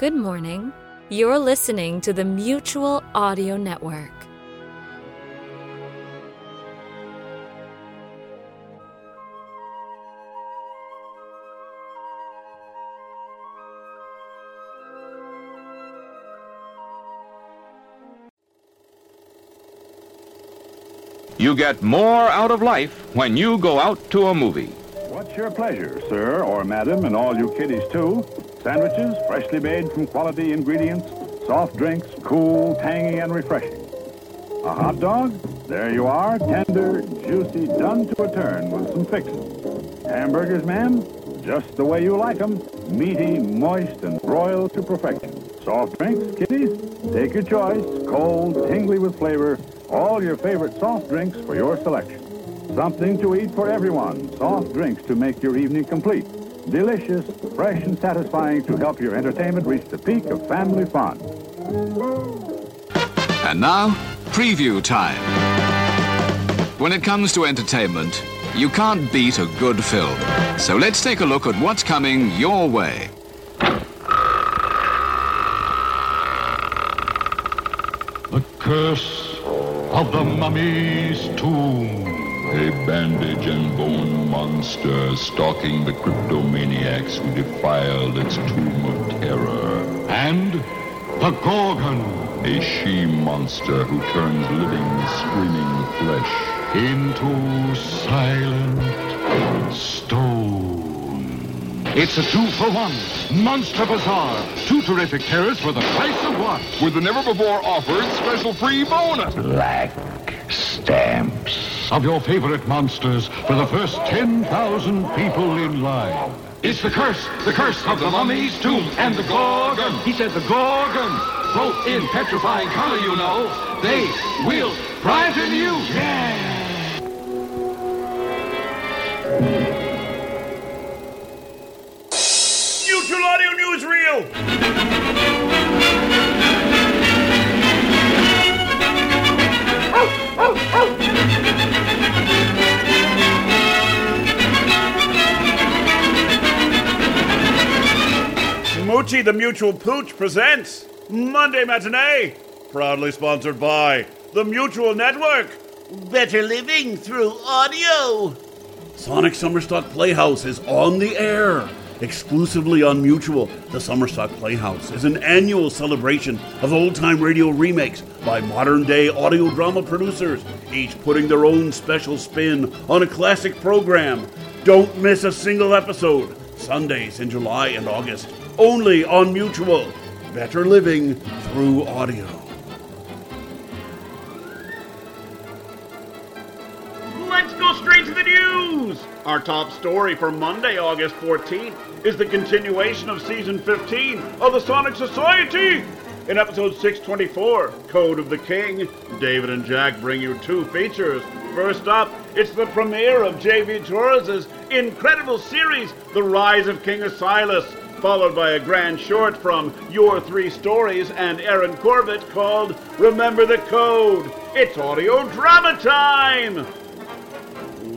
Good morning. You're listening to the Mutual Audio Network. You get more out of life when you go out to a movie. What's your pleasure, sir or madam, and all you kiddies too? Sandwiches, freshly made from quality ingredients, soft drinks, cool, tangy, and refreshing. A hot dog? There you are, tender, juicy, done to a turn with some fixins. Hamburgers, ma'am? Just the way you like 'em, meaty, moist, and broiled to perfection. Soft drinks, kiddies? Take your choice, cold, tingly with flavor, all your favorite soft drinks for your selection. Something to eat for everyone. Soft drinks to make your evening complete. Delicious, fresh, and satisfying to help your entertainment reach the peak of family fun. And now, preview time. When it comes to entertainment, you can't beat a good film. So let's take a look at what's coming your way. The Curse of the Mummy's Tomb. A bandage and bone monster stalking the cryptomaniacs who defiled its tomb of terror. And the Gorgon. A she-monster who turns living, screaming flesh into silent stone. It's a two for one. Monster Bazaar. Two terrific terrors for the price of one. With the never before offered special free bonus. Black stamps. Of your favorite monsters for the first 10,000 people in line. It's the curse, the curse of the mummy's tomb and the Gorgon. He said the Gorgon. Both in petrifying color, you know. They will frighten you. Yeah. Mutual Audio Newsreel! Moochie the Mutual Pooch presents Monday Matinee, proudly sponsored by the Mutual Network. Better living through audio. Sonic Summerstock Playhouse is on the air. Exclusively on Mutual, the Summerstock Playhouse is an annual celebration of old time radio remakes by modern day audio drama producers, each putting their own special spin on a classic program. Don't miss a single episode. Sundays in July and August, only on Mutual. Better living through audio. Let's go straight to the news! Our top story for Monday, August 14th, is the continuation of season 15 of the Sonic Society. In episode 624, Code of the King, David and Jack bring you two features. First up, it's the premiere of J.V. Torres' incredible series, The Rise of King Asilas, followed by a grand short from Your Three Stories and Aaron Corbett called Remember the Code. It's audio drama time!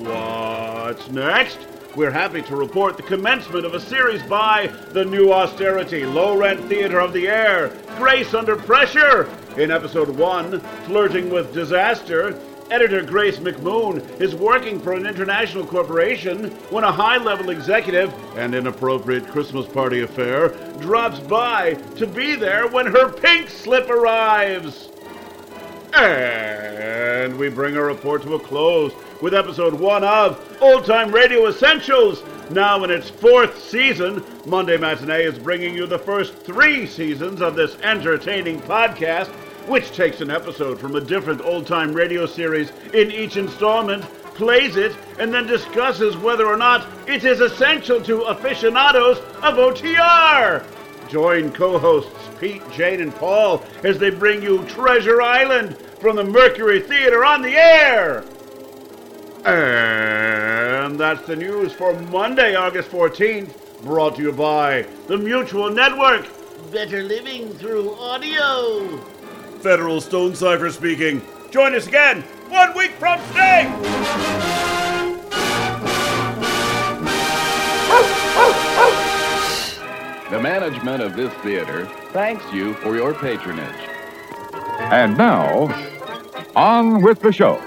What's next? We're happy to report the commencement of a series by the new austerity, low rent theater of the air, Grace Under Pressure. In episode one, Flirting with Disaster, editor Grace McMoon is working for an international corporation when a high level executive, an inappropriate Christmas party affair, drops by to be there when her pink slip arrives. And we bring our report to a close with episode one of Old Time Radio Essentials. Now in its fourth season, Monday Matinee is bringing you the first three seasons of this entertaining podcast. Which takes an episode from a different old time radio series in each installment, plays it, and then discusses whether or not it is essential to aficionados of OTR. Join co hosts Pete, Jane, and Paul as they bring you Treasure Island from the Mercury Theater on the air. And that's the news for Monday, August 14th, brought to you by the Mutual Network. Better living through audio. Federal Stonecipher speaking. Join us again one week from today. The management of this theater thanks you for your patronage. And now, on with the show.